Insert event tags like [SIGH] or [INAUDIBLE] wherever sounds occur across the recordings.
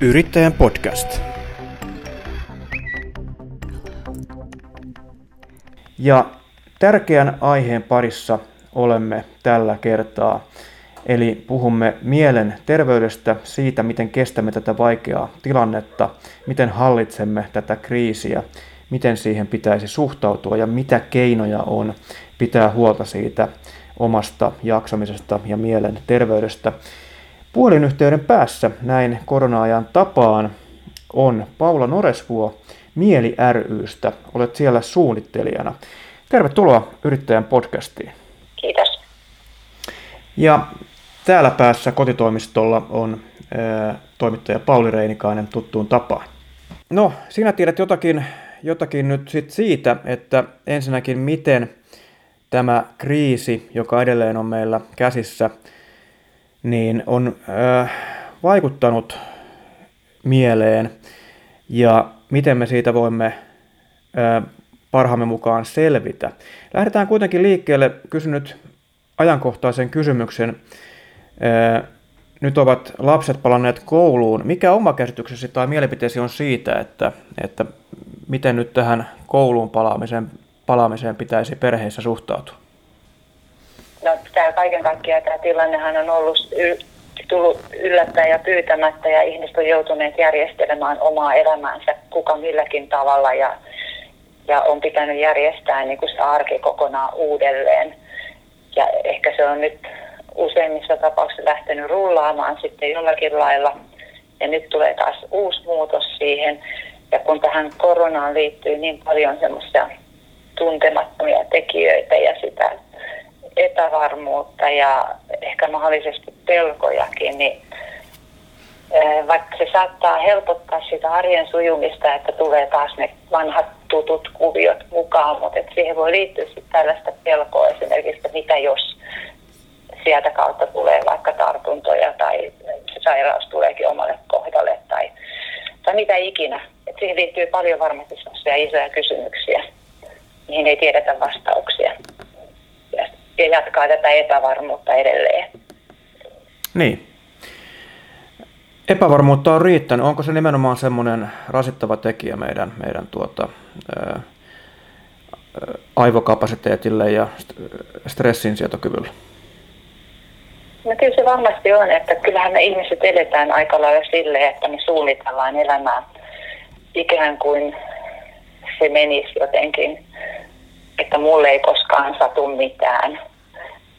Yrittäjän podcast. Ja tärkeän aiheen parissa olemme tällä kertaa. Eli puhumme mielen terveydestä, siitä miten kestämme tätä vaikeaa tilannetta, miten hallitsemme tätä kriisiä, miten siihen pitäisi suhtautua ja mitä keinoja on pitää huolta siitä omasta jaksamisesta ja mielen terveydestä. Puolinyhteyden päässä näin korona-ajan tapaan on Paula Noresvuo Mieli rystä. Olet siellä suunnittelijana. Tervetuloa Yrittäjän podcastiin. Kiitos. Ja täällä päässä kotitoimistolla on ää, toimittaja Pauli Reinikainen tuttuun tapaan. No, sinä tiedät jotakin, jotakin nyt sit siitä, että ensinnäkin miten tämä kriisi, joka edelleen on meillä käsissä, niin on äh, vaikuttanut mieleen ja miten me siitä voimme äh, parhaamme mukaan selvitä. Lähdetään kuitenkin liikkeelle. Kysyn nyt ajankohtaisen kysymyksen. Äh, nyt ovat lapset palanneet kouluun. Mikä oma käsityksesi tai mielipiteesi on siitä, että, että miten nyt tähän kouluun palaamiseen, palaamiseen pitäisi perheissä suhtautua? No tämä kaiken kaikkiaan tämä tilannehan on ollut y- tullut yllättäen ja pyytämättä ja ihmiset on joutuneet järjestelemään omaa elämäänsä kuka milläkin tavalla ja, ja on pitänyt järjestää niin kuin se arki kokonaan uudelleen. Ja ehkä se on nyt useimmissa tapauksissa lähtenyt rullaamaan sitten jollakin lailla. Ja nyt tulee taas uusi muutos siihen. Ja kun tähän koronaan liittyy niin paljon semmoisia tuntemattomia tekijöitä ja sitä epävarmuutta ja ehkä mahdollisesti pelkojakin, niin vaikka se saattaa helpottaa sitä arjen sujumista, että tulee taas ne vanhat tutut kuviot mukaan, mutta et siihen voi liittyä sitten tällaista pelkoa esimerkiksi, että mitä jos sieltä kautta tulee vaikka tartuntoja tai se sairaus tuleekin omalle kohdalle tai, tai mitä ikinä. Et siihen liittyy paljon varmasti isoja kysymyksiä, mihin ei tiedetä vastauksia ja jatkaa tätä epävarmuutta edelleen. Niin. Epävarmuutta on riittänyt. Onko se nimenomaan semmoinen rasittava tekijä meidän, meidän tuota, ää, aivokapasiteetille ja stressinsietokyvylle? No kyllä se varmasti on, että kyllähän me ihmiset eletään aika lailla silleen, että me suunnitellaan elämää ikään kuin se menisi jotenkin että mulle ei koskaan satu mitään.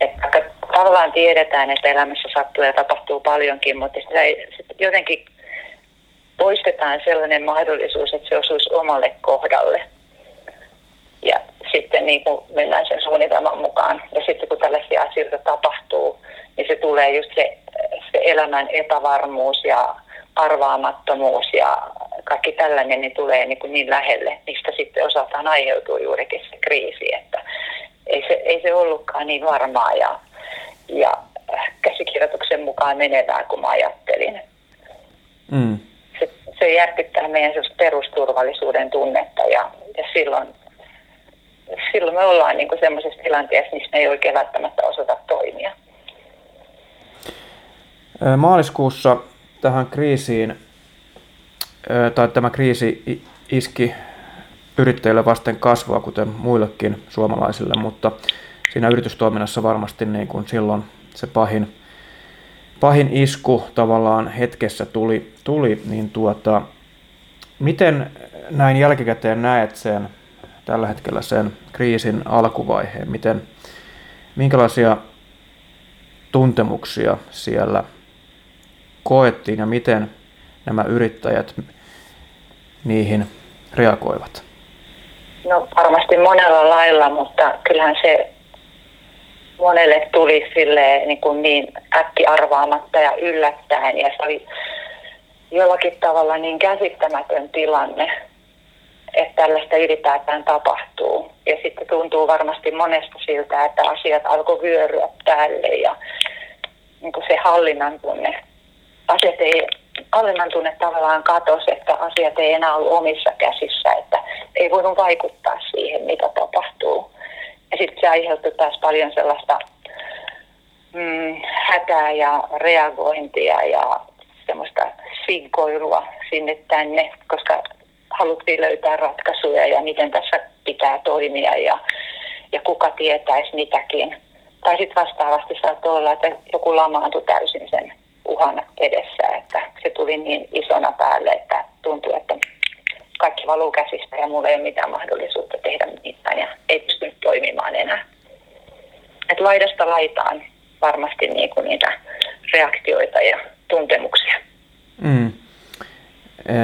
Että tavallaan tiedetään, että elämässä sattuu ja tapahtuu paljonkin, mutta sitä ei, sit jotenkin poistetaan sellainen mahdollisuus, että se osuisi omalle kohdalle. Ja sitten niin kuin mennään sen suunnitelman mukaan. Ja sitten kun tällaisia asioita tapahtuu, niin se tulee just se, se elämän epävarmuus ja arvaamattomuus ja kaikki tällainen niin tulee niin, kuin niin lähelle, mistä sitten osaltaan aiheutuu juurikin se kriisi, että ei se, ei se ollutkaan niin varmaa ja, ja käsikirjoituksen mukaan menevää kuin mä ajattelin. Mm. Se, se järkyttää meidän perusturvallisuuden tunnetta ja, ja silloin, silloin me ollaan niin semmoisessa tilanteessa, missä me ei oikein välttämättä osata toimia. Maaliskuussa tähän kriisiin, tai tämä kriisi iski yrittäjille vasten kasvua, kuten muillekin suomalaisille, mutta siinä yritystoiminnassa varmasti niin kuin silloin se pahin, pahin isku tavallaan hetkessä tuli, tuli niin tuota, miten näin jälkikäteen näet sen tällä hetkellä sen kriisin alkuvaiheen, miten, minkälaisia tuntemuksia siellä koettiin ja miten nämä yrittäjät niihin reagoivat? No varmasti monella lailla, mutta kyllähän se monelle tuli sille niin, kuin niin äkki arvaamatta ja yllättäen ja se oli jollakin tavalla niin käsittämätön tilanne, että tällaista ylipäätään tapahtuu. Ja sitten tuntuu varmasti monesta siltä, että asiat alkoi vyöryä päälle ja niin kuin se hallinnan tunne asiat ei, hallinnan tunne tavallaan katosi, että asiat ei enää ollut omissa käsissä, että ei voinut vaikuttaa siihen, mitä tapahtuu. Ja sitten se aiheutti taas paljon sellaista mm, hätää ja reagointia ja semmoista sinkoilua sinne tänne, koska haluttiin löytää ratkaisuja ja miten tässä pitää toimia ja, ja kuka tietäisi mitäkin. Tai sitten vastaavasti saattoi olla, että joku lamaantui täysin sen uhan edessä, että se tuli niin isona päälle, että tuntui, että kaikki valuu käsistä ja mulla ei ole mitään mahdollisuutta tehdä mitään ja ei pystynyt toimimaan enää. Et laidasta laitaan varmasti niin kuin niitä reaktioita ja tuntemuksia. Mm.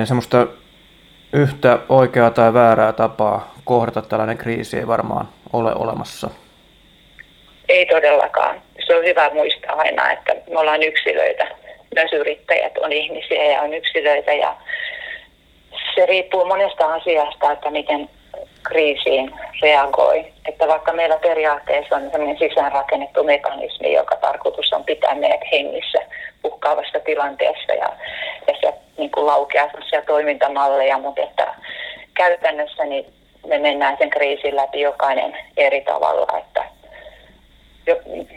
Semmoista yhtä oikeaa tai väärää tapaa kohdata tällainen kriisi ei varmaan ole olemassa. Ei todellakaan. Se on hyvä muistaa aina, että me ollaan yksilöitä. Myös yrittäjät on ihmisiä ja on yksilöitä ja se riippuu monesta asiasta, että miten kriisiin reagoi. Että vaikka meillä periaatteessa on sellainen sisäänrakennettu mekanismi, joka tarkoitus on pitää meidät hengissä uhkaavassa tilanteessa ja, ja se niin kuin laukeaa toimintamalleja, mutta että käytännössä niin me mennään sen kriisin läpi jokainen eri tavalla. Että jo,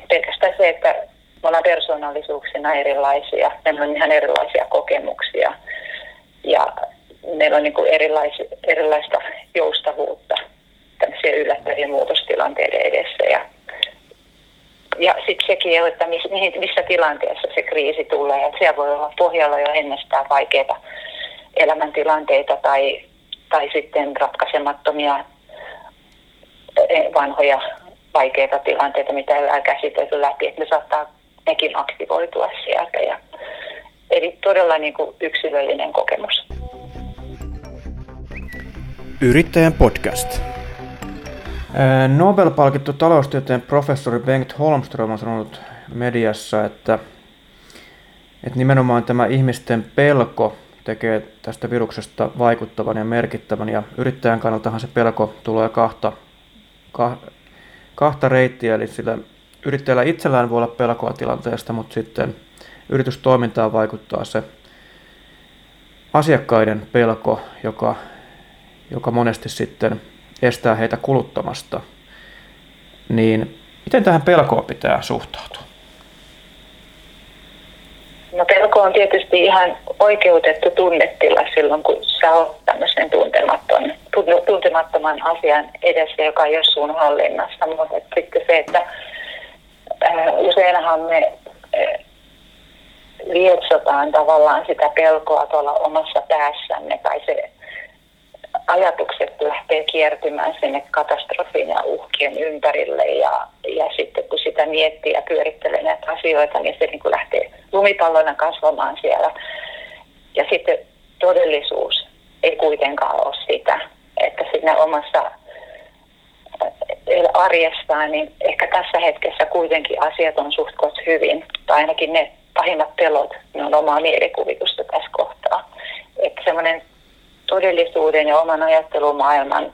pelkästään se, että me ollaan persoonallisuuksina erilaisia, meillä on ihan erilaisia kokemuksia ja meillä on niin kuin erilaista, erilaista joustavuutta tämmöisiä yllättäviä muutostilanteiden edessä. Ja, ja sitten sekin, että missä, missä tilanteessa se kriisi tulee. Että siellä voi olla pohjalla jo ennestään vaikeita elämäntilanteita tai, tai sitten ratkaisemattomia eh, vanhoja vaikeita tilanteita, mitä ei ole käsitelty läpi, että ne saattaa nekin aktivoitua sieltä. Ja, eli todella niin kuin yksilöllinen kokemus. Yrittäjän podcast. Nobel-palkittu taloustieteen professori Bengt Holmström on sanonut mediassa, että, että nimenomaan tämä ihmisten pelko tekee tästä viruksesta vaikuttavan ja merkittävän. Ja yrittäjän kannaltahan se pelko tulee kahta, kahta reittiä, eli sillä yrittäjällä itsellään voi olla pelkoa tilanteesta, mutta sitten yritystoimintaan vaikuttaa se asiakkaiden pelko, joka joka monesti sitten estää heitä kuluttamasta, niin miten tähän pelkoon pitää suhtautua? No pelko on tietysti ihan oikeutettu tunnetila silloin, kun sä oot tämmöisen tuntemattoman, tuntemattoman asian edessä, joka ei ole sun hallinnassa. Mutta sitten se, että äh, useinhan me äh, lietsotaan tavallaan sitä pelkoa tuolla omassa päässämme tai se ajatukset lähtee kiertymään sinne katastrofin ja uhkien ympärille ja, ja sitten kun sitä miettii ja pyörittelee näitä asioita, niin se niin kuin lähtee lumipallona kasvamaan siellä. Ja sitten todellisuus ei kuitenkaan ole sitä, että siinä omassa arjessaan, niin ehkä tässä hetkessä kuitenkin asiat on suht hyvin, tai ainakin ne pahimmat pelot, ne on omaa mielikuvitusta tässä kohtaa. Että semmoinen todellisuuden ja oman ajattelumaailman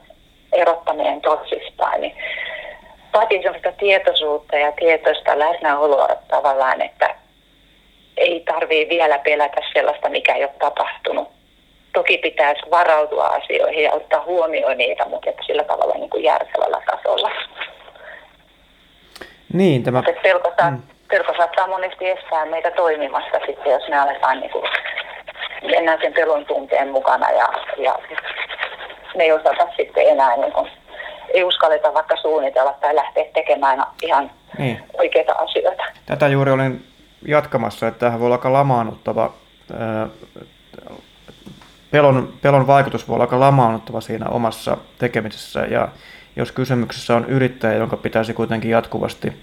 erottaminen toisistaan, niin vaatii sellaista tietoisuutta ja tietoista läsnäoloa tavallaan, että ei tarvii vielä pelätä sellaista, mikä ei ole tapahtunut. Toki pitäisi varautua asioihin ja ottaa huomioon niitä, mutta että sillä tavalla niin kuin järkevällä tasolla. Niin, tämä... pelko, saa, mm. pelko saattaa monesti estää meitä toimimasta sitten, jos me aletaan niin kuin mennään sen pelon tunteen mukana ja, ja me ei osata sitten enää niin kuin, ei uskalleta vaikka suunnitella tai lähteä tekemään ihan niin. oikeita asioita. Tätä juuri olin jatkamassa, että tähän voi olla aika lamaannuttava, pelon, pelon vaikutus voi olla aika lamaannuttava siinä omassa tekemisessä ja jos kysymyksessä on yrittäjä, jonka pitäisi kuitenkin jatkuvasti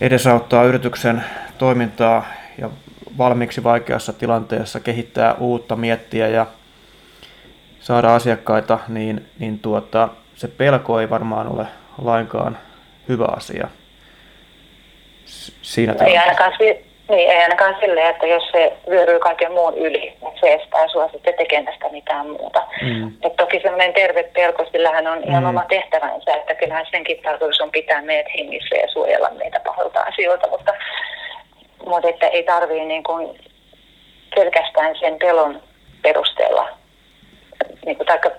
edesauttaa yrityksen toimintaa ja valmiiksi vaikeassa tilanteessa kehittää uutta, miettiä ja saada asiakkaita, niin, niin tuota, se pelko ei varmaan ole lainkaan hyvä asia siinä ei ainakaan, niin, ei ainakaan silleen, että jos se vyöryy kaiken muun yli, että se estää sinua sitten tekemästä mitään muuta. Mm. Et toki semmoinen terve pelko, sillähän on ihan mm. oma tehtävänsä, että kyllähän senkin tarkoitus on pitää meidät hengissä ja suojella meitä pahoilta asioilta, mutta, mutta että ei tarvii niin kuin pelkästään sen pelon perusteella, niin kuin, taikka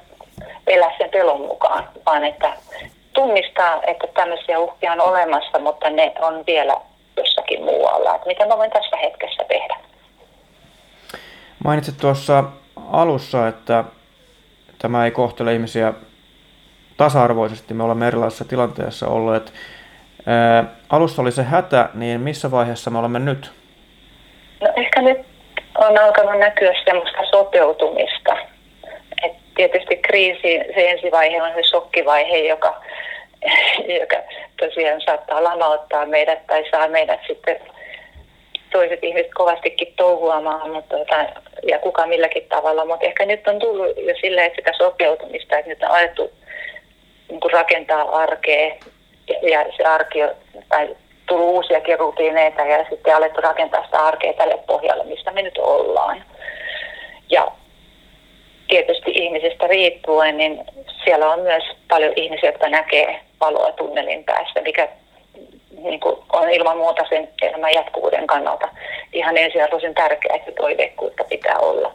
elää sen pelon mukaan, vaan että tunnistaa, että tämmöisiä uhkia on olemassa, mutta ne on vielä jossakin muualla. Että mitä mä voin tässä hetkessä tehdä? Mainitsit tuossa alussa, että tämä ei kohtele ihmisiä tasa-arvoisesti. Me olemme erilaisissa tilanteissa olleet. Alussa oli se hätä, niin missä vaiheessa me olemme nyt? No ehkä nyt on alkanut näkyä semmoista sopeutumista. Et tietysti kriisi, se ensivaihe on se shokkivaihe, joka, joka tosiaan saattaa lamauttaa meidät tai saa meidät sitten toiset ihmiset kovastikin touhuamaan mutta, tota, ja kuka milläkin tavalla, mutta ehkä nyt on tullut jo silleen sitä sopeutumista, että nyt on alettu niin rakentaa arkea ja, se arki tai tullut uusiakin rutiineita ja sitten alettu rakentaa sitä arkea tälle pohjalle, mistä me nyt ollaan. Ja tietysti ihmisistä riippuen, niin siellä on myös paljon ihmisiä, jotka näkee valoa tunnelin päässä, mikä niin kuin on ilman muuta sen elämän jatkuvuuden kannalta ihan ensiarvoisen tärkeää, että toiveikkuutta pitää olla.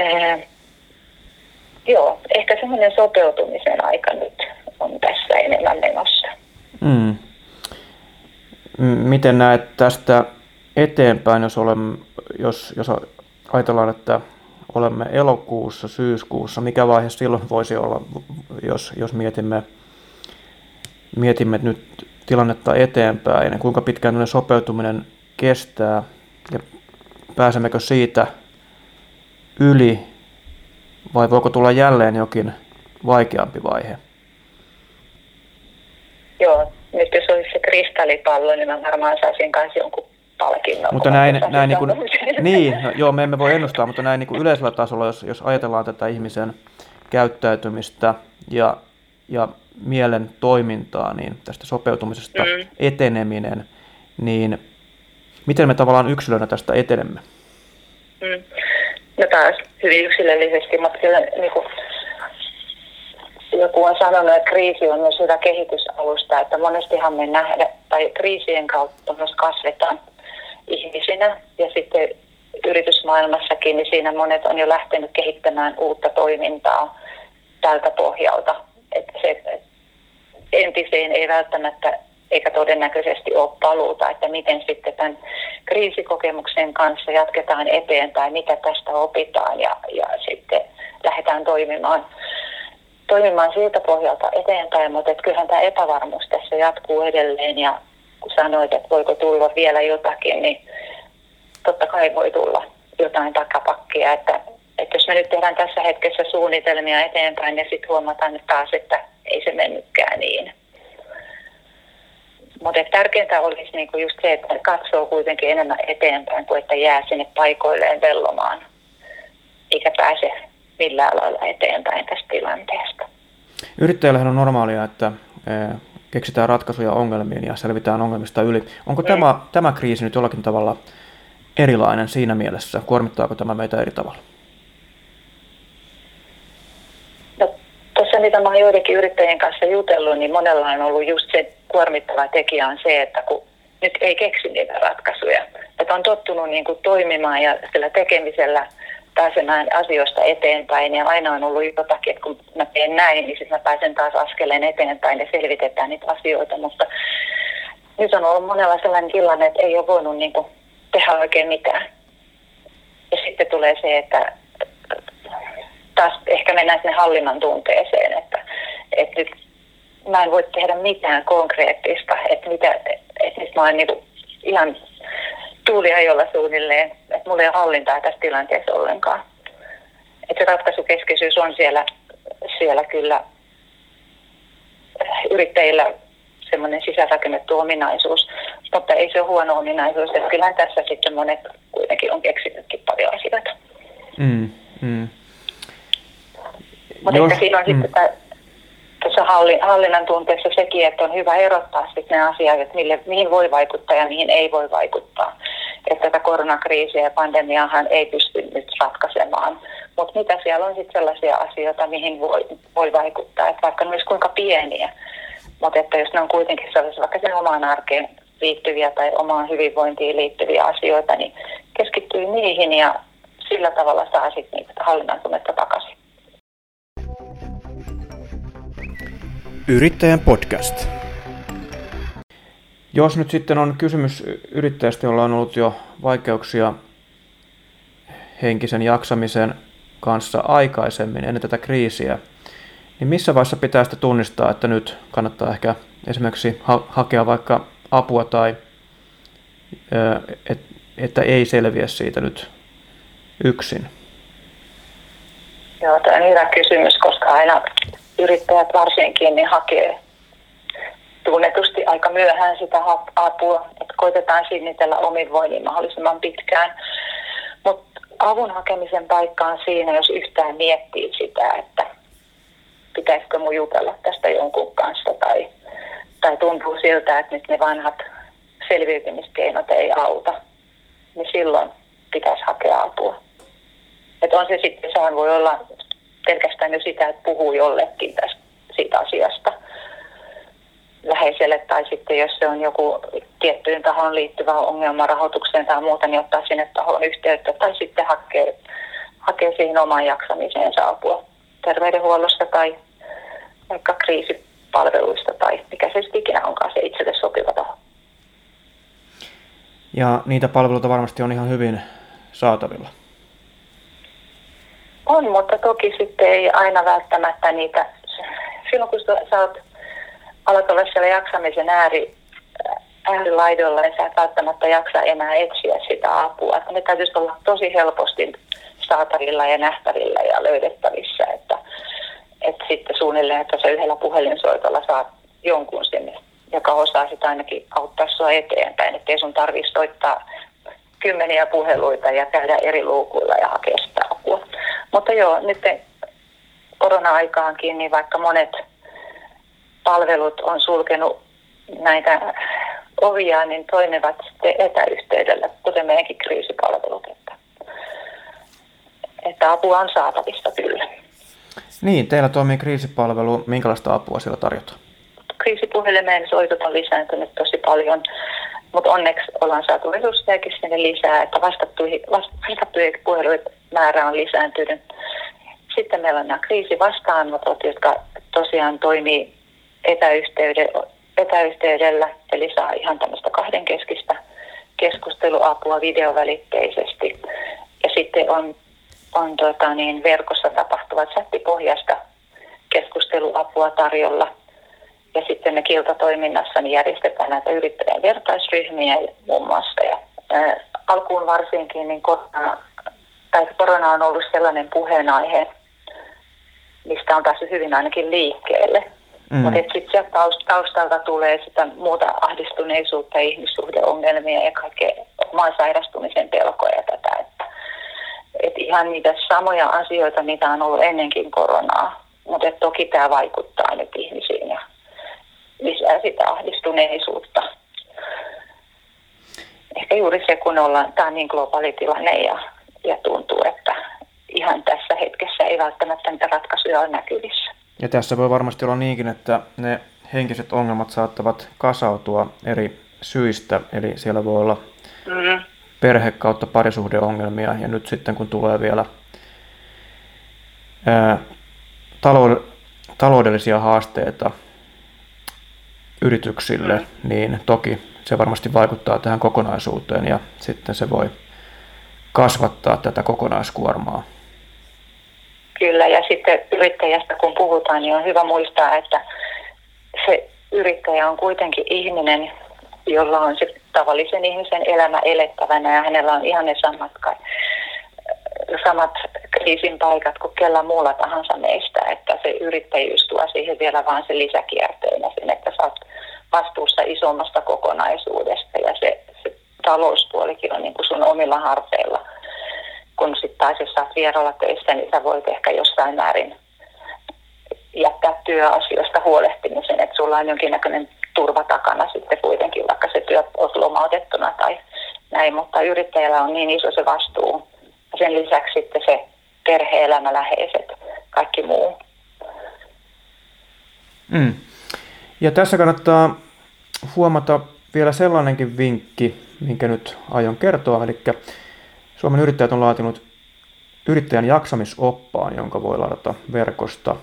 Ää, joo, ehkä semmoinen sopeutumisen aika nyt on tässä enemmän menossa. Mm. Miten näet tästä eteenpäin, jos, olemme, jos, jos ajatellaan, että olemme elokuussa, syyskuussa, mikä vaihe silloin voisi olla, jos, jos mietimme, mietimme nyt tilannetta eteenpäin kuinka pitkään sopeutuminen kestää ja pääsemmekö siitä yli vai voiko tulla jälleen jokin vaikeampi vaihe? Joo, nyt jos olisi se kristallipallo, niin mä varmaan saisin kanssa jonkun palkinnon. Mutta näin, näin niin, kuin, [LAUGHS] niin no, joo, me emme voi ennustaa, mutta näin niin kuin yleisellä tasolla, jos, jos ajatellaan tätä ihmisen käyttäytymistä ja, ja mielen toimintaa, niin tästä sopeutumisesta mm. eteneminen, niin miten me tavallaan yksilönä tästä etenemme? Mm. No taas hyvin yksilöllisesti, mutta kyllä niin kuin, joku on sanonut, että kriisi on myös hyvä kehitysalusta, että monestihan me nähdään, tai kriisien kautta myös kasvetaan ihmisinä ja sitten yritysmaailmassakin, niin siinä monet on jo lähtenyt kehittämään uutta toimintaa tältä pohjalta. Että se, entiseen ei välttämättä eikä todennäköisesti ole paluuta, että miten sitten tämän kriisikokemuksen kanssa jatketaan eteenpäin, mitä tästä opitaan ja, ja sitten lähdetään toimimaan, toimimaan siltä pohjalta eteenpäin, mutta että kyllähän tämä epävarmuus tässä jatkuu edelleen ja kun sanoit, että voiko tulla vielä jotakin, niin totta kai voi tulla jotain takapakkia, että, että jos me nyt tehdään tässä hetkessä suunnitelmia eteenpäin ja sitten huomataan että taas, että ei se mennytkään niin. Mutta tärkeintä olisi niinku just se, että katsoo kuitenkin enemmän eteenpäin kuin että jää sinne paikoilleen vellomaan, eikä pääse millään lailla eteenpäin tästä tilanteesta. Yrittäjällähän on normaalia, että keksitään ratkaisuja ongelmiin ja selvitään ongelmista yli. Onko mm. tämä, tämä kriisi nyt jollakin tavalla erilainen siinä mielessä? Kuormittaako tämä meitä eri tavalla? tuossa mitä mä oon joidenkin yrittäjien kanssa jutellut, niin monella on ollut just se kuormittava tekijä on se, että kun nyt ei keksi niitä ratkaisuja. Että on tottunut niin kuin toimimaan ja sillä tekemisellä pääsemään asioista eteenpäin ja aina on ollut jotakin, että kun mä teen näin, niin sitten mä pääsen taas askeleen eteenpäin ja selvitetään niitä asioita, mutta nyt on ollut monella sellainen tilanne, että ei ole voinut niin kuin tehdä oikein mitään. Ja sitten tulee se, että taas ehkä mennään sinne hallinnan tunteeseen, että, että nyt mä en voi tehdä mitään konkreettista, että, mitä, että nyt mä oon niin ihan tuuliajolla suunnilleen, että mulla ei ole hallintaa tässä tilanteessa ollenkaan. Että se ratkaisukeskeisyys on siellä, siellä kyllä yrittäjillä semmoinen sisärakennettu ominaisuus, mutta ei se ole huono ominaisuus. Että kyllähän tässä sitten monet kuitenkin on keksinytkin paljon asioita. Mm, mm. Mutta ehkä siinä on mm. sitten tässä hallinnan tunteessa sekin, että on hyvä erottaa sitten ne asiat, että mille, mihin voi vaikuttaa ja mihin ei voi vaikuttaa. Että tätä koronakriisiä ja pandemiaahan ei pysty nyt ratkaisemaan. Mutta mitä siellä on sitten sellaisia asioita, mihin voi, voi vaikuttaa, että vaikka ne olisi kuinka pieniä. Mutta että jos ne on kuitenkin sellaisia vaikka sen omaan arkeen liittyviä tai omaan hyvinvointiin liittyviä asioita, niin keskittyy niihin ja sillä tavalla saa sitten niitä hallinnan takaisin. Yrittäjän podcast. Jos nyt sitten on kysymys yrittäjästä, jolla on ollut jo vaikeuksia henkisen jaksamisen kanssa aikaisemmin, ennen tätä kriisiä, niin missä vaiheessa pitää sitä tunnistaa, että nyt kannattaa ehkä esimerkiksi ha- hakea vaikka apua tai et, että ei selviä siitä nyt yksin? Joo, tämä on hyvä kysymys, koska aina yrittäjät varsinkin niin hakee tunnetusti aika myöhään sitä apua, että koitetaan sinnitellä omin voimin mahdollisimman pitkään. Mutta avun hakemisen paikka on siinä, jos yhtään miettii sitä, että pitäisikö mun jutella tästä jonkun kanssa tai, tai tuntuu siltä, että nyt ne vanhat selviytymiskeinot ei auta, niin silloin pitäisi hakea apua. Että on se sitten, sehän voi olla pelkästään jo sitä, että puhuu jollekin tästä, siitä asiasta läheiselle tai sitten jos se on joku tiettyyn tahoon liittyvä ongelma rahoitukseen tai muuta, niin ottaa sinne tahoon yhteyttä tai sitten hakee, hakee siihen omaan jaksamiseensa apua terveydenhuollosta tai vaikka kriisipalveluista tai mikä se sitten ikinä onkaan se itselle sopiva taho. Ja niitä palveluita varmasti on ihan hyvin saatavilla. On, mutta toki sitten ei aina välttämättä niitä, silloin kun sä oot, alat olla siellä jaksamisen ääri, äärilaidolla, niin sä välttämättä jaksa enää etsiä sitä apua. Että ne täytyisi olla tosi helposti saatavilla ja nähtävillä ja löydettävissä, että, että sitten suunnilleen, että se yhdellä puhelinsoitolla saat jonkun sinne joka osaa sitä ainakin auttaa sinua eteenpäin, ettei sun tarvitsisi soittaa kymmeniä puheluita ja käydä eri luukuilla ja hakea sitä apua. Mutta joo, nyt korona-aikaankin, niin vaikka monet palvelut on sulkenut näitä ovia, niin toimivat sitten etäyhteydellä, kuten meidänkin kriisipalvelut. Että, että apua on saatavista kyllä. Niin, teillä toimii kriisipalvelu. Minkälaista apua siellä tarjotaan? kriisipuhelimeen soitot on lisääntynyt tosi paljon, mutta onneksi ollaan saatu resurssejakin sinne lisää, että vastattujen, vastattujen puheluiden määrä on lisääntynyt. Sitten meillä on nämä kriisivastaanotot, jotka tosiaan toimii etäyhteydellä, eli saa ihan tämmöistä kahdenkeskistä keskusteluapua videovälitteisesti. Ja sitten on, on tota niin, verkossa tapahtuvat chattipohjasta keskusteluapua tarjolla – ja sitten me kiltatoiminnassa niin järjestetään näitä yrittäjän vertaisryhmiä muun muassa. Ja, ää, alkuun varsinkin niin korona, tai korona on ollut sellainen puheenaihe, mistä on päässyt hyvin ainakin liikkeelle. Mm. Mutta sitten taustalta tulee sitä muuta ahdistuneisuutta, ihmissuhdeongelmia ja kaikkea oman sairastumisen pelkoja tätä. Että, et ihan niitä samoja asioita, mitä on ollut ennenkin koronaa. Mutta toki tämä vaikuttaa nyt ihmisiin ja lisää sitä ahdistuneisuutta. Ehkä juuri se, kun ollaan, tämä on niin globaali tilanne ja, ja tuntuu, että ihan tässä hetkessä ei välttämättä niitä ratkaisuja ole näkyvissä. Ja tässä voi varmasti olla niinkin, että ne henkiset ongelmat saattavat kasautua eri syistä, eli siellä voi olla mm. perhe kautta parisuhdeongelmia, ja nyt sitten kun tulee vielä ää, taloudellisia haasteita, yrityksille, mm. niin toki se varmasti vaikuttaa tähän kokonaisuuteen ja sitten se voi kasvattaa tätä kokonaiskuormaa. Kyllä, ja sitten yrittäjästä kun puhutaan, niin on hyvä muistaa, että se yrittäjä on kuitenkin ihminen, jolla on se tavallisen ihmisen elämä elettävänä ja hänellä on ihan ne samat, samat kriisin paikat kuin kellä muulla tahansa meistä, että se yrittäjyys tuo siihen vielä vaan se lisäkierteenä sen, että sä oot vastuussa isommasta kokonaisuudesta ja se, se talouspuolikin on niin kuin sun omilla harteilla. Kun sitten taas jos sä oot vieralla töissä, niin sä voit ehkä jossain määrin jättää työasioista huolehtimisen, että sulla on jonkinnäköinen turva takana sitten kuitenkin, vaikka se työ on lomautettuna tai näin, mutta yrittäjällä on niin iso se vastuu. Ja sen lisäksi sitten se perhe-elämä, läheiset, kaikki muu. Mm. Ja tässä kannattaa huomata vielä sellainenkin vinkki, minkä nyt aion kertoa. Eli Suomen yrittäjät on laatinut yrittäjän jaksamisoppaan, jonka voi ladata verkosta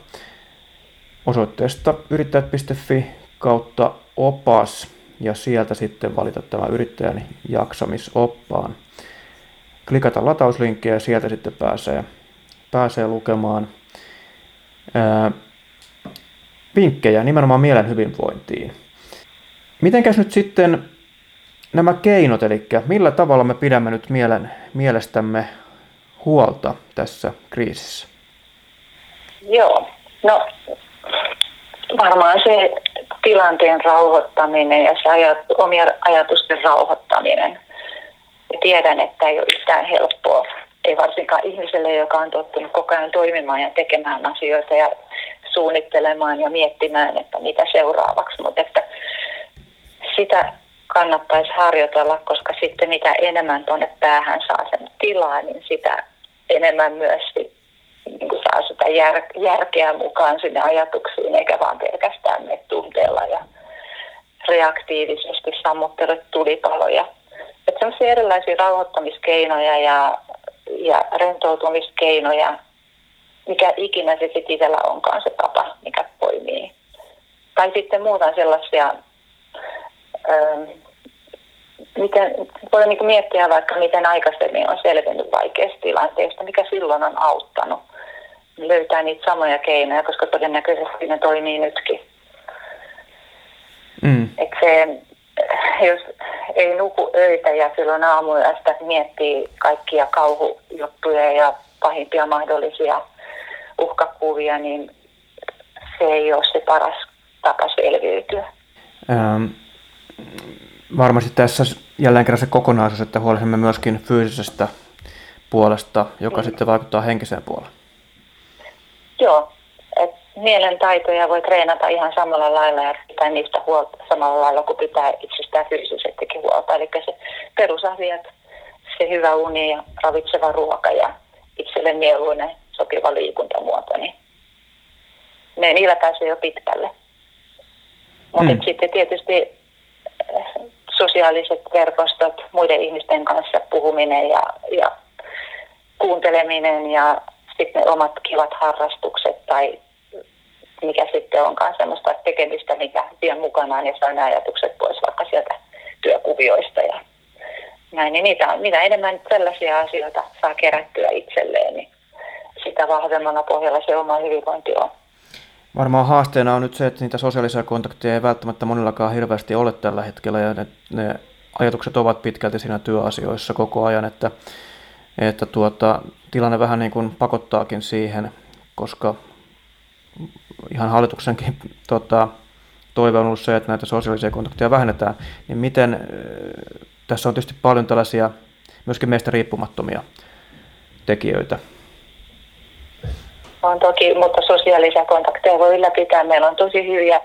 osoitteesta yrittäjät.fi kautta opas ja sieltä sitten valita tämä yrittäjän jaksamisoppaan. klikata latauslinkkiä ja sieltä sitten pääsee, pääsee lukemaan ää, vinkkejä nimenomaan mielen hyvinvointiin. Mitenkäs nyt sitten nämä keinot, eli millä tavalla me pidämme nyt mielen, mielestämme huolta tässä kriisissä? Joo, no varmaan se tilanteen rauhoittaminen ja se ajat, omia ajatusten rauhoittaminen. Ja tiedän, että ei ole yhtään helppoa. Ei varsinkaan ihmiselle, joka on tottunut koko ajan toimimaan ja tekemään asioita ja suunnittelemaan ja miettimään, että mitä seuraavaksi. Mutta että sitä kannattaisi harjoitella, koska sitten mitä enemmän tuonne päähän saa sen tilaa, niin sitä enemmän myös niin kuin saa sitä jär, järkeä mukaan sinne ajatuksiin, eikä vaan pelkästään me tunteella ja reaktiivisesti sammuttele tulipaloja. Että sellaisia erilaisia rauhoittamiskeinoja ja, ja rentoutumiskeinoja, mikä ikinä se sitten itsellä onkaan se tapa, mikä poimii. Tai sitten muuta sellaisia, miten, voi niin miettiä vaikka miten aikaisemmin on selvinnyt vaikeista tilanteista, mikä silloin on auttanut löytää niitä samoja keinoja, koska todennäköisesti ne toimii nytkin. Mm. Et se, jos ei nuku öitä ja silloin aamuyöstä miettii kaikkia kauhujuttuja ja pahimpia mahdollisia uhkakuvia, niin se ei ole se paras tapa selviytyä. Ähm, varmasti tässä jälleen kerran se kokonaisuus, että huolehdimme myöskin fyysisestä puolesta, joka mm. sitten vaikuttaa henkiseen puoleen. Joo, et mielen taitoja voi treenata ihan samalla lailla ja pitää niistä huolta samalla lailla kuin pitää itsestään fyysisestikin huolta. Eli se perusasiat, se hyvä uni ja ravitseva ruoka ja itselle mieluinen sopiva liikuntamuoto, niin ne, niillä pääsee jo pitkälle. Mutta mm. sitten tietysti eh, sosiaaliset verkostot, muiden ihmisten kanssa puhuminen ja, ja kuunteleminen ja sitten ne omat kivat harrastukset tai mikä sitten onkaan semmoista tekemistä, mikä vie mukanaan ja saa ne ajatukset pois vaikka sieltä työkuvioista ja näin. Niin niitä, mitä enemmän sellaisia asioita saa kerättyä itselleen, niin sitä vahvemmalla pohjalla se oma hyvinvointi on. Varmaan haasteena on nyt se, että niitä sosiaalisia kontakteja ei välttämättä monillakaan hirveästi ole tällä hetkellä ja ne, ne ajatukset ovat pitkälti siinä työasioissa koko ajan, että että tuota, tilanne vähän niin kuin pakottaakin siihen, koska ihan hallituksenkin tota, toive on ollut se, että näitä sosiaalisia kontakteja vähennetään, niin miten, tässä on tietysti paljon tällaisia myöskin meistä riippumattomia tekijöitä. On toki, mutta sosiaalisia kontakteja voi ylläpitää. Meillä on tosi hyviä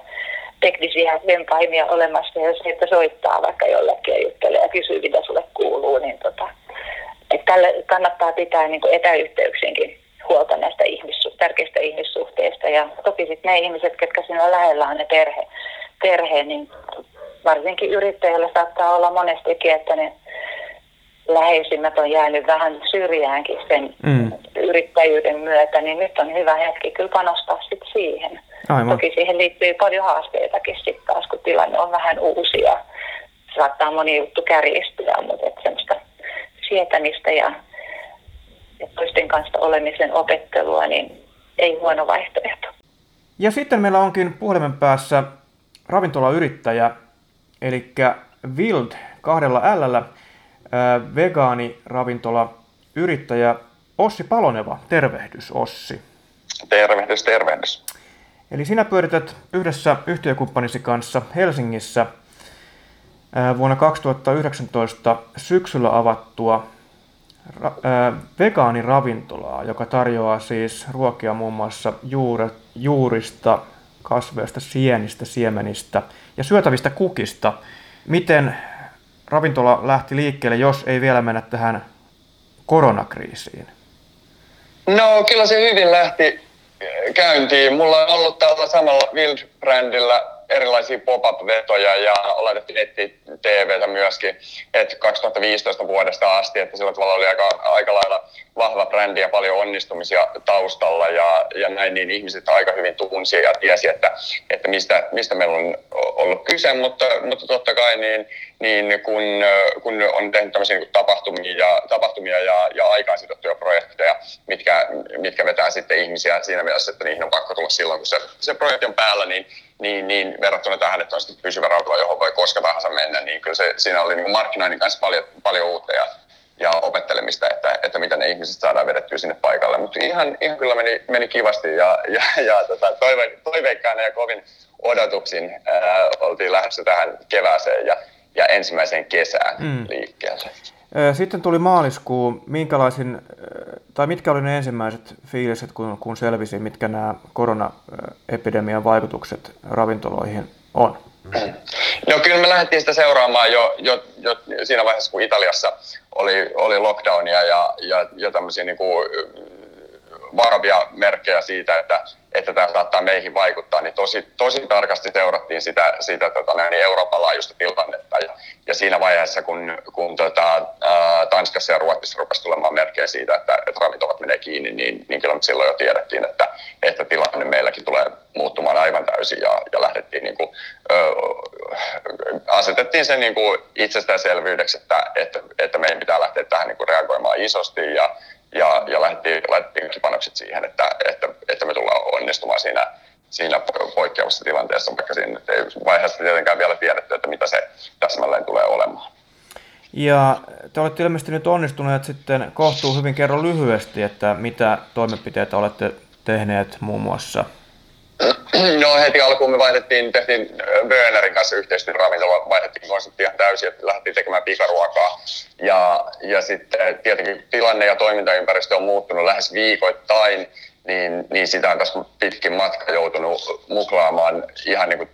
teknisiä vempaimia olemassa, jos että soittaa vaikka jollekin ja juttelee ja kysyy, mitä sulle kuuluu, niin tota, että tälle kannattaa pitää niin etäyhteyksiinkin huolta näistä ihmissu- tärkeistä ihmissuhteista. Ja toki sitten ne ihmiset, ketkä siinä lähellä on ne perhe, perhe niin varsinkin yrittäjällä saattaa olla monestikin, että ne läheisimmät on jäänyt vähän syrjäänkin sen mm. yrittäjyyden myötä, niin nyt on hyvä hetki kyllä panostaa sitten siihen. Aivan. Toki siihen liittyy paljon haasteitakin sitten taas, kun tilanne on vähän uusi ja saattaa moni juttu kärjistyä, mutta et semmoista sietämistä ja toisten kanssa olemisen opettelua, niin ei huono vaihtoehto. Ja sitten meillä onkin puhelimen päässä ravintolayrittäjä, eli Wild kahdella L, vegaaniravintola yrittäjä Ossi Paloneva. Tervehdys Ossi. Tervehdys, tervehdys. Eli sinä pyörität yhdessä yhtiökumppanisi kanssa Helsingissä – vuonna 2019 syksyllä avattua vegaaniravintolaa, joka tarjoaa siis ruokia muun muassa juure, juurista, kasveista, sienistä, siemenistä ja syötävistä kukista. Miten ravintola lähti liikkeelle, jos ei vielä mennä tähän koronakriisiin? No kyllä se hyvin lähti käyntiin. Mulla on ollut tällä samalla Wild-brändillä erilaisia pop-up-vetoja ja laitettiin netti TVtä myöskin, että 2015 vuodesta asti, että sillä tavalla oli aika, aika lailla vahva brändi ja paljon onnistumisia taustalla ja, ja näin, niin ihmiset aika hyvin tunsi ja tiesi, että, että mistä, mistä meillä on ollut kyse, mutta, mutta totta kai niin, niin kun, kun on tehnyt tämmöisiä niin tapahtumia ja, tapahtumia ja, ja aikaan sidottuja projekteja, mitkä, mitkä vetää sitten ihmisiä siinä mielessä, että niihin on pakko tulla silloin, kun se, se projekti on päällä, niin, niin, niin verrattuna tähän, että on sitten pysyvä rautila, johon voi koska tahansa mennä, niin kyllä se, siinä oli niin markkinoinnin kanssa paljon, paljon uutta ja, ja opettelemista, että, että miten ne ihmiset saadaan vedettyä sinne paikalle. Mutta ihan, ihan kyllä meni, meni kivasti ja, ja, ja tota, toive, toiveikkaana ja kovin odotuksin ää, oltiin lähdössä tähän kevääseen ja, ja ensimmäiseen kesään mm. liikkeelle. Sitten tuli maaliskuu. Minkälaisin, tai mitkä olivat ne ensimmäiset fiiliset, kun, kun selvisi, mitkä nämä koronaepidemian vaikutukset ravintoloihin on? No kyllä me lähdettiin sitä seuraamaan jo, jo, jo siinä vaiheessa, kun Italiassa oli, oli lockdownia ja, ja, ja tämmöisiä niin kuin varovia merkkejä siitä, että, että tämä saattaa meihin vaikuttaa, niin tosi, tosi tarkasti seurattiin sitä, sitä tota, niin Euroopan laajuista tilannetta. Ja, ja siinä vaiheessa, kun, kun tota, ää, Tanskassa ja Ruotsissa rupesi tulemaan merkkejä siitä, että, että ravintolat menee kiinni, niin, niin kyllä silloin jo tiedettiin, että, että tilanne meilläkin tulee muuttumaan aivan täysin ja, ja lähdettiin niin kuin, ö, asetettiin sen niin kuin itsestäänselvyydeksi, että, että, että meidän pitää lähteä tähän niin kuin reagoimaan isosti ja, ja, ja lähdettiin, lähdettiin panokset siihen, että, että, että me tullaan onnistumaan siinä, siinä poikkeavassa tilanteessa, vaikka siinä ei vaiheessa tietenkään vielä tiedetty, että mitä se täsmälleen tulee olemaan. Ja te olette ilmeisesti nyt onnistuneet sitten kohtuu hyvin kerro lyhyesti, että mitä toimenpiteitä olette tehneet muun muassa No heti alkuun me vaihdettiin, tehtiin Bönerin kanssa yhteistyön ravintola, vaihdettiin konsepti ihan täysin, että lähdettiin tekemään pikaruokaa. Ja, ja sitten tietenkin tilanne ja toimintaympäristö on muuttunut lähes viikoittain, niin, niin sitä on tässä pitkin matka joutunut muklaamaan ihan niin kuin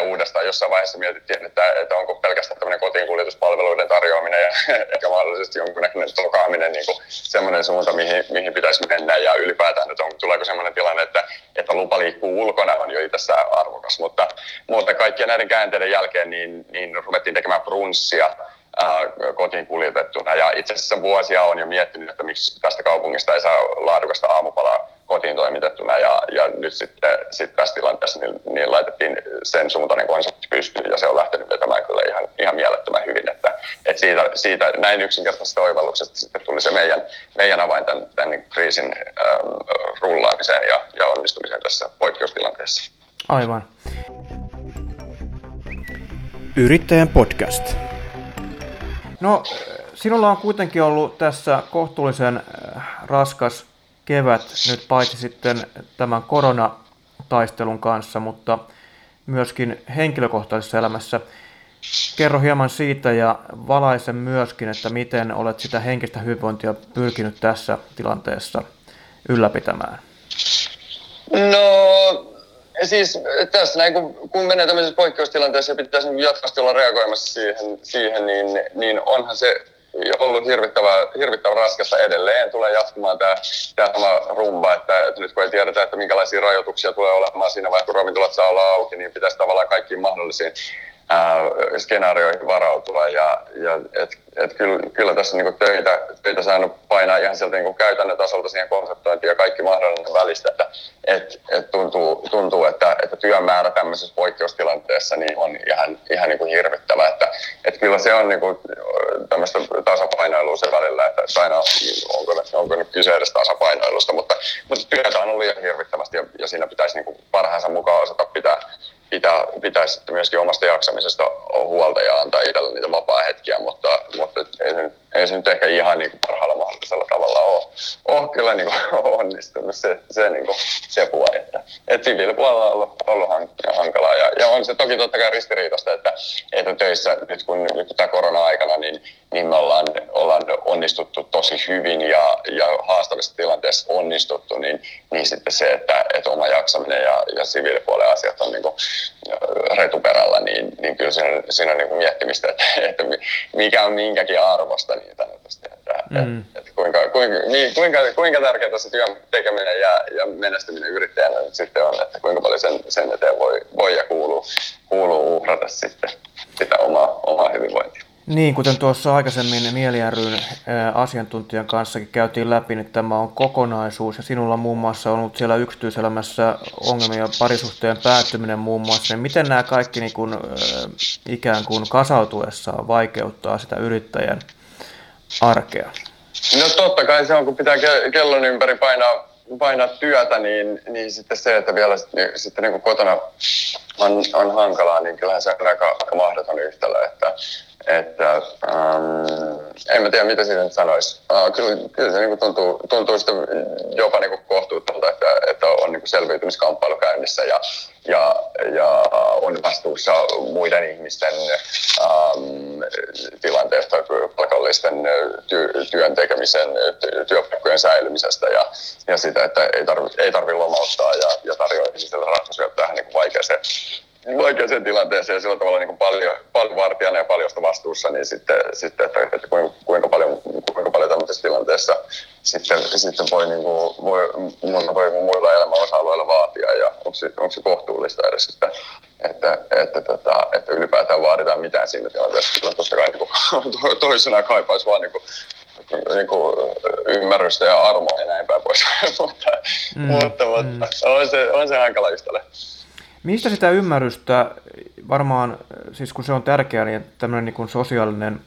uudestaan. Jossain vaiheessa mietittiin, että, että onko pelkästään tämmöinen kotiinkuljetuspalveluiden tarjoaminen ja [LAUGHS] ehkä mahdollisesti jonkunnäköinen tokaaminen niin semmoinen suunta, mihin, mihin pitäisi mennä. Ja ylipäätään, että on, tuleeko semmoinen tilanne, että, että lupa liikkuu ulkona on jo itsessä arvokas. Mutta, mutta kaikkien näiden käänteiden jälkeen niin, niin ruvettiin tekemään brunssia kotiin kuljetettuna. Ja itse asiassa vuosia on jo miettinyt, että miksi tästä kaupungista ei saa laadukasta aamupalaa kotiin toimitettuna. Ja, ja nyt sitten sit tässä tilanteessa niin, niin laitettiin sen suuntainen konsepti pystyyn ja se on lähtenyt vetämään kyllä ihan, ihan mielettömän hyvin. Että, että siitä, siitä näin yksinkertaisesta oivalluksesta sitten tuli se meidän, meidän avain tämän, tämän kriisin ähm, rullaamiseen ja, ja onnistumiseen tässä poikkeustilanteessa. Aivan. Yrittäjän podcast. No, sinulla on kuitenkin ollut tässä kohtuullisen äh, raskas kevät nyt paitsi sitten tämän koronataistelun kanssa, mutta myöskin henkilökohtaisessa elämässä. Kerro hieman siitä ja valaise myöskin, että miten olet sitä henkistä hyvinvointia pyrkinyt tässä tilanteessa ylläpitämään. No siis tässä näin, kun, kun menee tämmöisessä poikkeustilanteessa ja pitäisi niin jatkuvasti olla reagoimassa siihen, siihen niin, niin onhan se ollut hirvittävän, hirvittävän raskasta edelleen. Tulee jatkumaan tämä, tämä sama rumba, että, että nyt kun ei tiedetä, että minkälaisia rajoituksia tulee olemaan siinä vaiheessa, kun ravintolat saa olla auki, niin pitäisi tavallaan kaikkiin mahdollisiin skenaarioihin varautua. Ja, ja et, et kyllä, kyllä tässä niinku töitä, töitä saanut painaa ihan sieltä niinku käytännön tasolta siihen konseptointiin ja kaikki mahdollinen välistä. Että et, et tuntuu, tuntuu että, että työmäärä tämmöisessä poikkeustilanteessa niin on ihan, ihan niinku hirvittävä. Että, et kyllä se on niinku tämmöistä tasapainoilua se välillä, että aina onko, onko nyt kyse edes tasapainoilusta, mutta, mutta työtä on ollut ihan hirvittävästi ja, ja siinä pitäisi niinku parhaansa mukaan osata pitää pitää, pitää sitten myöskin omasta jaksamisesta huolta ja antaa itselle niitä vapaa-hetkiä, mutta, mutta ei, se, ei se nyt ehkä ihan niin kuin parhaalla mahdollisella tavalla ole, ole kyllä niin kuin [LAUGHS] onnistunut se, se, niin kuin, se puoli. Että, että siviilipuolella on ollut, ollut hankalaa ja, ja on se toki totta kai ristiriitosta, että, että töissä nyt kun, nyt kun tämä korona-aikana, niin, niin me ollaan, ollaan onnistuttu tosi hyvin ja, ja haastavissa tilanteissa onnistuttu, niin, niin sitten se, että, että oma jaksaminen ja, ja siviilipuolen asiat on niin kuin, retuperällä, niin, niin kyllä siinä, siinä on niin kuin miettimistä, että, että mikä on minkäkin arvosta niin sanotusti. Että, mm. että, että kuinka, kuinka, niin, kuinka, kuinka tärkeää se työn tekeminen ja, ja menestyminen yrittäjänä nyt sitten on, että kuinka paljon sen, sen eteen voi, voi ja kuuluu, kuuluu uhrata sitten sitä omaa, omaa hyvinvointia. Niin, kuten tuossa aikaisemmin Mieli ryn asiantuntijan kanssakin käytiin läpi, niin tämä on kokonaisuus ja sinulla muun muassa on ollut siellä yksityiselämässä ongelmia parisuhteen päättyminen muun muassa. Niin miten nämä kaikki niin kuin, ikään kuin kasautuessaan vaikeuttaa sitä yrittäjän arkea? No totta kai se on, kun pitää kellon ympäri painaa, painaa työtä, niin, niin sitten se, että vielä sitten niin kuin kotona on, on hankalaa, niin kyllähän se on aika, aika mahdoton yhtälö, että, että ähm, en mä tiedä mitä siitä nyt sanoisi. Äh, kyllä, kyllä se niin tuntuu, tuntuu sitten jopa niin kohtuuttomalta, että, että on niin selviytymiskamppailu käynnissä ja, ja, ja on vastuussa muiden ihmisten ähm, tilanteesta, palkallisten ty, työn tekemisen, ty, työpaikkojen säilymisestä ja, ja sitä, että ei tarvitse ei tarvi lomauttaa ja, ja tarjoaa ihmisille ratkaisuja tähän niin vaikeaseen vaikeaseen tilanteeseen. Ja sillä tavalla niin kuin paljon, paljon vartijana ja paljon vastuussa, niin sitten, sitten että, että kuinka, kuinka, paljon, kuinka paljon tämmöisessä tilanteessa sitten, sitten voi, niin kuin, voi, voi muilla elämän osa-alueilla ja onko se, onko se kohtuullista edes, että, että, että, että, tota, että ylipäätään vaaditaan mitään siinä tilanteessa. Kyllä totta kai [LAUGHS] niin kuin, toisena kaipaisi vaan niin kuin, niin kuin, ymmärrystä ja armoa ja näin päin pois. [LAUGHS] mutta, mm, mutta, mm. mutta on, se, on se hankala yhtälö. Mistä sitä ymmärrystä, varmaan siis kun se on tärkeää, niin tämmöinen niin kuin sosiaalinen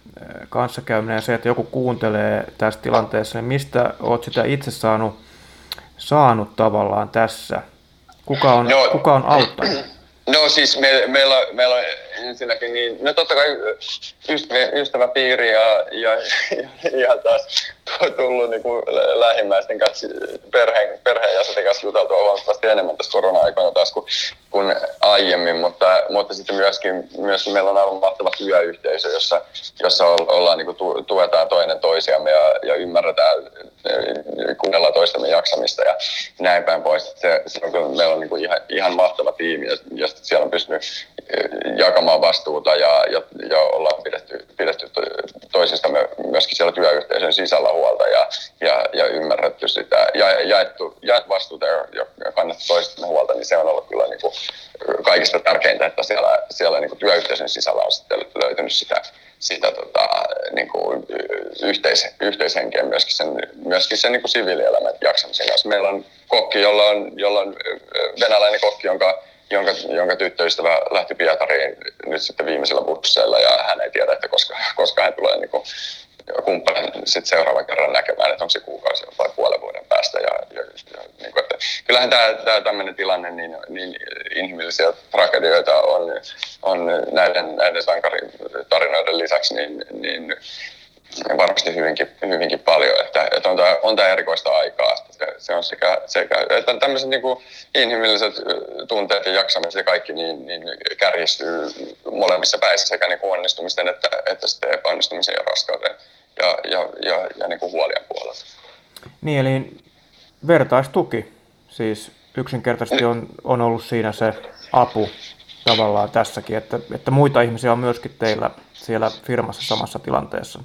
kanssakäyminen ja se, että joku kuuntelee tässä tilanteessa, niin mistä olet sitä itse saanut, saanut tavallaan tässä? Kuka on, no, kuka on auttanut? [CLEARS THROAT] No siis me, meillä, meillä on ensinnäkin niin, no totta kai ystävä, ystäväpiiri ja, ja, ja, ja taas tullut niin kuin lähimmäisten kanssa, perheen, perheenjäsenten kanssa juteltua huomattavasti enemmän tässä korona-aikana taas kuin, kuin aiemmin, mutta, mutta sitten myöskin, myöskin meillä on aivan mahtava työyhteisö, jossa, jossa ollaan, niin kuin tuetaan toinen toisiamme ja, ja ymmärretään, kuunnellaan toistemme jaksamista ja näin päin pois. Se, se on meillä on niin kuin ihan, ihan mahtava tiimi ja, ja siellä on pystynyt jakamaan vastuuta ja, ja, ja ollaan pidetty, pidetty toisistamme myöskin siellä työyhteisön sisällä huolta ja, ja, ja ymmärretty sitä ja jaettu, jaettu vastuuta ja, ja kannettu toisistamme huolta, niin se on ollut kyllä niin kuin kaikista tärkeintä, että siellä, siellä niin kuin työyhteisön sisällä on sitten löytynyt sitä, sitä tota, niin kuin yhteis, yhteishenkeä myöskin sen, myöskin sen niin kuin siviilielämän jaksamisen kanssa. Meillä on kokki, jolla on, jolla on venäläinen kokki, jonka jonka, jonka tyttöystävä lähti Pietariin nyt sitten viimeisellä busseilla ja hän ei tiedä, että koska, koska hän tulee niin kumppanin sitten seuraavan kerran näkemään, että onko se kuukausi vai puolen vuoden päästä. Ja, ja, ja niin kuin, että kyllähän tämä, tämmöinen tilanne, niin, niin inhimillisiä tragedioita on, on näiden, näiden tarinoiden lisäksi niin, niin varmasti hyvinkin, hyvinkin paljon, että, että on, tämä, on tämä erikoista aikaa. Se, se on sekä, sekä että tämmöiset niin kuin inhimilliset tunteet ja jaksamiset ja kaikki niin, niin kärjistyy molemmissa päissä sekä niin onnistumisten että, että sitten epäonnistumisen ja raskauden ja, ja, ja, ja niin kuin huolien puolella. Niin, eli vertaistuki siis yksinkertaisesti on, on ollut siinä se apu tavallaan tässäkin, että, että muita ihmisiä on myöskin teillä siellä firmassa samassa tilanteessa.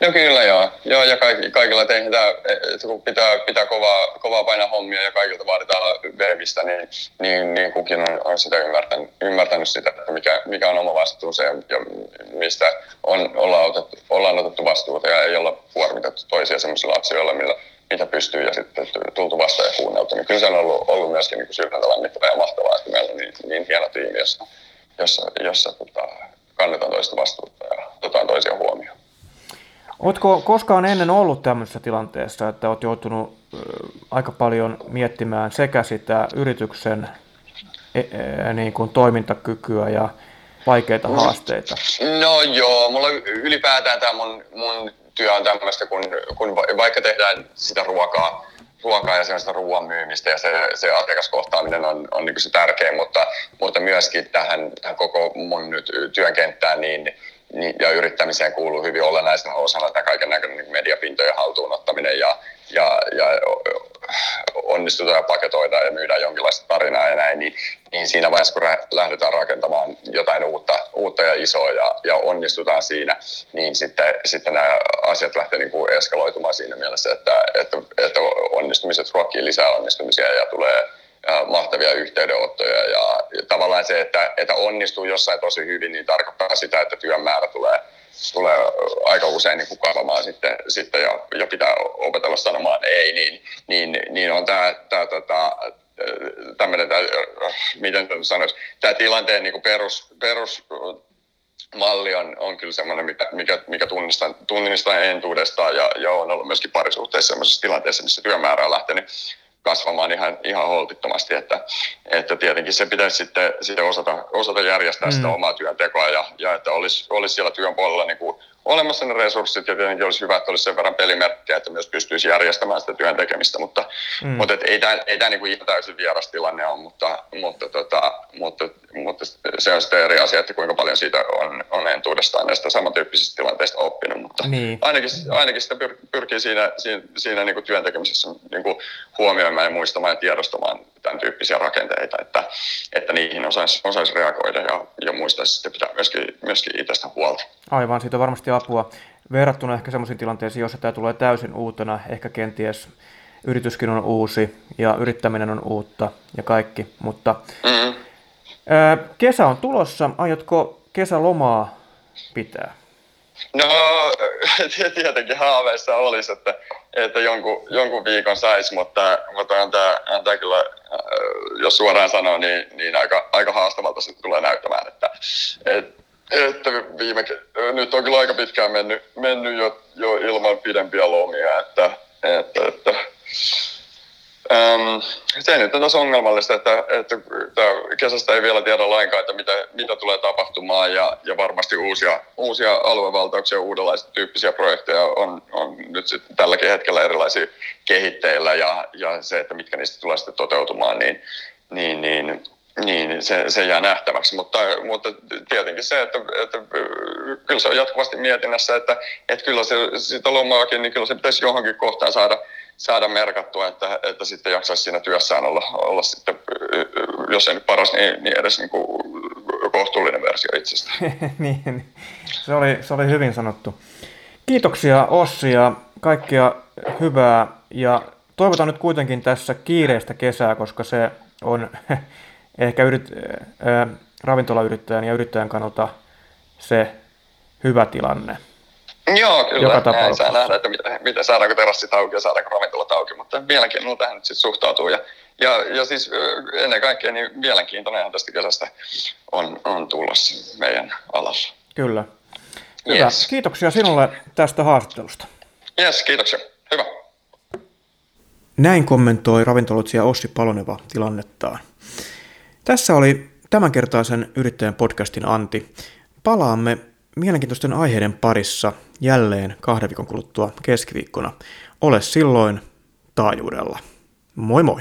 No kyllä joo. joo ja kaikilla, kaikilla tehdään, kun pitää, pitää kovaa, kovaa painaa hommia ja kaikilta vaaditaan vervistä, niin, niin, niin kukin on, on sitä ymmärtänyt, ymmärtänyt sitä, että mikä, mikä on oma vastuunsa ja, ja mistä on, ollaan, otettu, ollaan otettu vastuuta ja ei olla kuormitettu toisia sellaisilla asioilla, millä, mitä pystyy ja sitten tultu vastaan ja kuunneltu. Niin kyllä se on ollut, ollut myöskin niin sydäntä lämmittävää ja mahtavaa, että meillä on niin, niin hieno tiimi, jossa, jossa, jossa tota, kannetaan toista vastuuta ja otetaan toisia huomioon. Oletko koskaan ennen ollut tämmöisessä tilanteessa, että olet joutunut aika paljon miettimään sekä sitä yrityksen e, e, niin kuin toimintakykyä ja vaikeita mm. haasteita? No joo, mulla ylipäätään tämä mun, mun työ on tämmöistä, kun, kun vaikka tehdään sitä ruokaa, ruokaa ja sellaista ruoan myymistä ja se, se asiakaskohtaaminen on, on niin se tärkein, mutta, mutta myöskin tähän, tähän koko mun nyt työnkenttään, niin niin, ja yrittämiseen kuuluu hyvin olennaisena osana tämä kaiken näköinen niin mediapintojen haltuunottaminen ja, ja, ja onnistutaan ja paketoidaan ja myydään jonkinlaista tarinaa ja näin, niin, niin siinä vaiheessa, kun lähdetään rakentamaan jotain uutta, uutta ja isoa ja, ja onnistutaan siinä, niin sitten, sitten nämä asiat lähtee niin kuin eskaloitumaan siinä mielessä, että, että, että onnistumiset ruokkii lisää onnistumisia ja tulee mahtavia yhteydenottoja ja, tavallaan se, että, että onnistuu jossain tosi hyvin, niin tarkoittaa sitä, että työn määrä tulee, tulee aika usein niin kuin kasvamaan sitten, sitten ja, ja pitää opetella sanomaan ei, niin, niin, niin on tämä, tämä tota, tämmöinen, tämä, miten sanoisi, tämä tilanteen niin kuin perus, on, on kyllä semmoinen, mikä, mikä, mikä tunnistaa, tunnistaa entuudestaan ja, ja on ollut myöskin parisuhteessa sellaisessa tilanteessa, missä työmäärä on lähtenyt kasvamaan ihan, ihan holtittomasti, että, että tietenkin se pitäisi sitten, sitten osata, osata järjestää mm. sitä omaa työntekoa ja, ja että olisi, olisi siellä työn puolella niin kuin olemassa ne resurssit ja tietenkin olisi hyvä, että olisi sen verran pelimerkkejä, että myös pystyisi järjestämään sitä työn tekemistä, mutta, mm. mutta et ei tämä, ei tämä niin kuin ihan täysin vieras tilanne ole, mutta, mutta, tota, mutta, mutta se on sitten eri asia, että kuinka paljon siitä on, on entuudestaan näistä samantyyppisistä tilanteista oppinut, mutta niin. ainakin, ainakin sitä pyr, pyrkii siinä, siinä, siinä niin kuin työn tekemisessä niin kuin huomioimaan ja muistamaan ja tiedostamaan tämän tyyppisiä rakenteita, että, että niihin osaisi, osaisi reagoida ja, ja muistaisi sitten pitää myöskin, myöskin itsestä huolta. Aivan, siitä on varmasti apua verrattuna ehkä sellaisiin tilanteisiin, joissa tämä tulee täysin uutena, ehkä kenties yrityskin on uusi ja yrittäminen on uutta ja kaikki, mutta mm-hmm. kesä on tulossa, aiotko kesälomaa pitää? No [LAUGHS] tietenkin haaveissa olisi, että, että jonkun, jonkun viikon saisi, mutta, mutta on, tämä, on tämä kyllä, jos suoraan sanoo, niin, niin aika, aika haastavalta se tulee näyttämään. Että, et, että viime, nyt on kyllä aika pitkään mennyt, mennyt jo, jo ilman pidempiä lomia, että, että, että Se nyt on taas ongelmallista, että, että, että kesästä ei vielä tiedä lainkaan, että mitä, mitä tulee tapahtumaan ja, ja varmasti uusia, uusia aluevaltauksia, uudenlaisia tyyppisiä projekteja on, on nyt sitten tälläkin hetkellä erilaisia kehitteillä ja, ja se, että mitkä niistä tulee sitten toteutumaan, niin, niin, niin niin, se, se jää nähtäväksi, mutta, mutta tietenkin se, että, että kyllä se on jatkuvasti mietinnässä, että, että kyllä se, sitä lomaakin, niin kyllä se pitäisi johonkin kohtaan saada, saada merkattua, että, että sitten jaksaisi siinä työssään olla, olla sitten, jos ei nyt paras, niin, niin edes niin kuin kohtuullinen versio itsestä. [LAUGHS] niin, se oli, se oli hyvin sanottu. Kiitoksia Ossi ja kaikkia hyvää ja toivotan nyt kuitenkin tässä kiireistä kesää, koska se on [LAUGHS] ehkä yrit, ää, ravintolayrittäjän ja yrittäjän kannalta se hyvä tilanne. Joo, kyllä. Joka Näin saa nähdä, että miten, miten saadaanko terassit auki ja saadaanko ravintolat auki, mutta mielenkiinnolla tähän nyt sitten suhtautuu. Ja, ja, ja siis ennen kaikkea niin mielenkiintoinen tästä kesästä on, on tulossa meidän alalla. Kyllä. Hyvä. Yes. Kiitoksia sinulle tästä haastattelusta. Yes, kiitoksia. Hyvä. Näin kommentoi ravintoloitsija Ossi Paloneva tilannettaan. Tässä oli tämänkertaisen yrittäjän podcastin Anti. Palaamme mielenkiintoisten aiheiden parissa jälleen kahden viikon kuluttua keskiviikkona. Ole silloin taajuudella. Moi moi!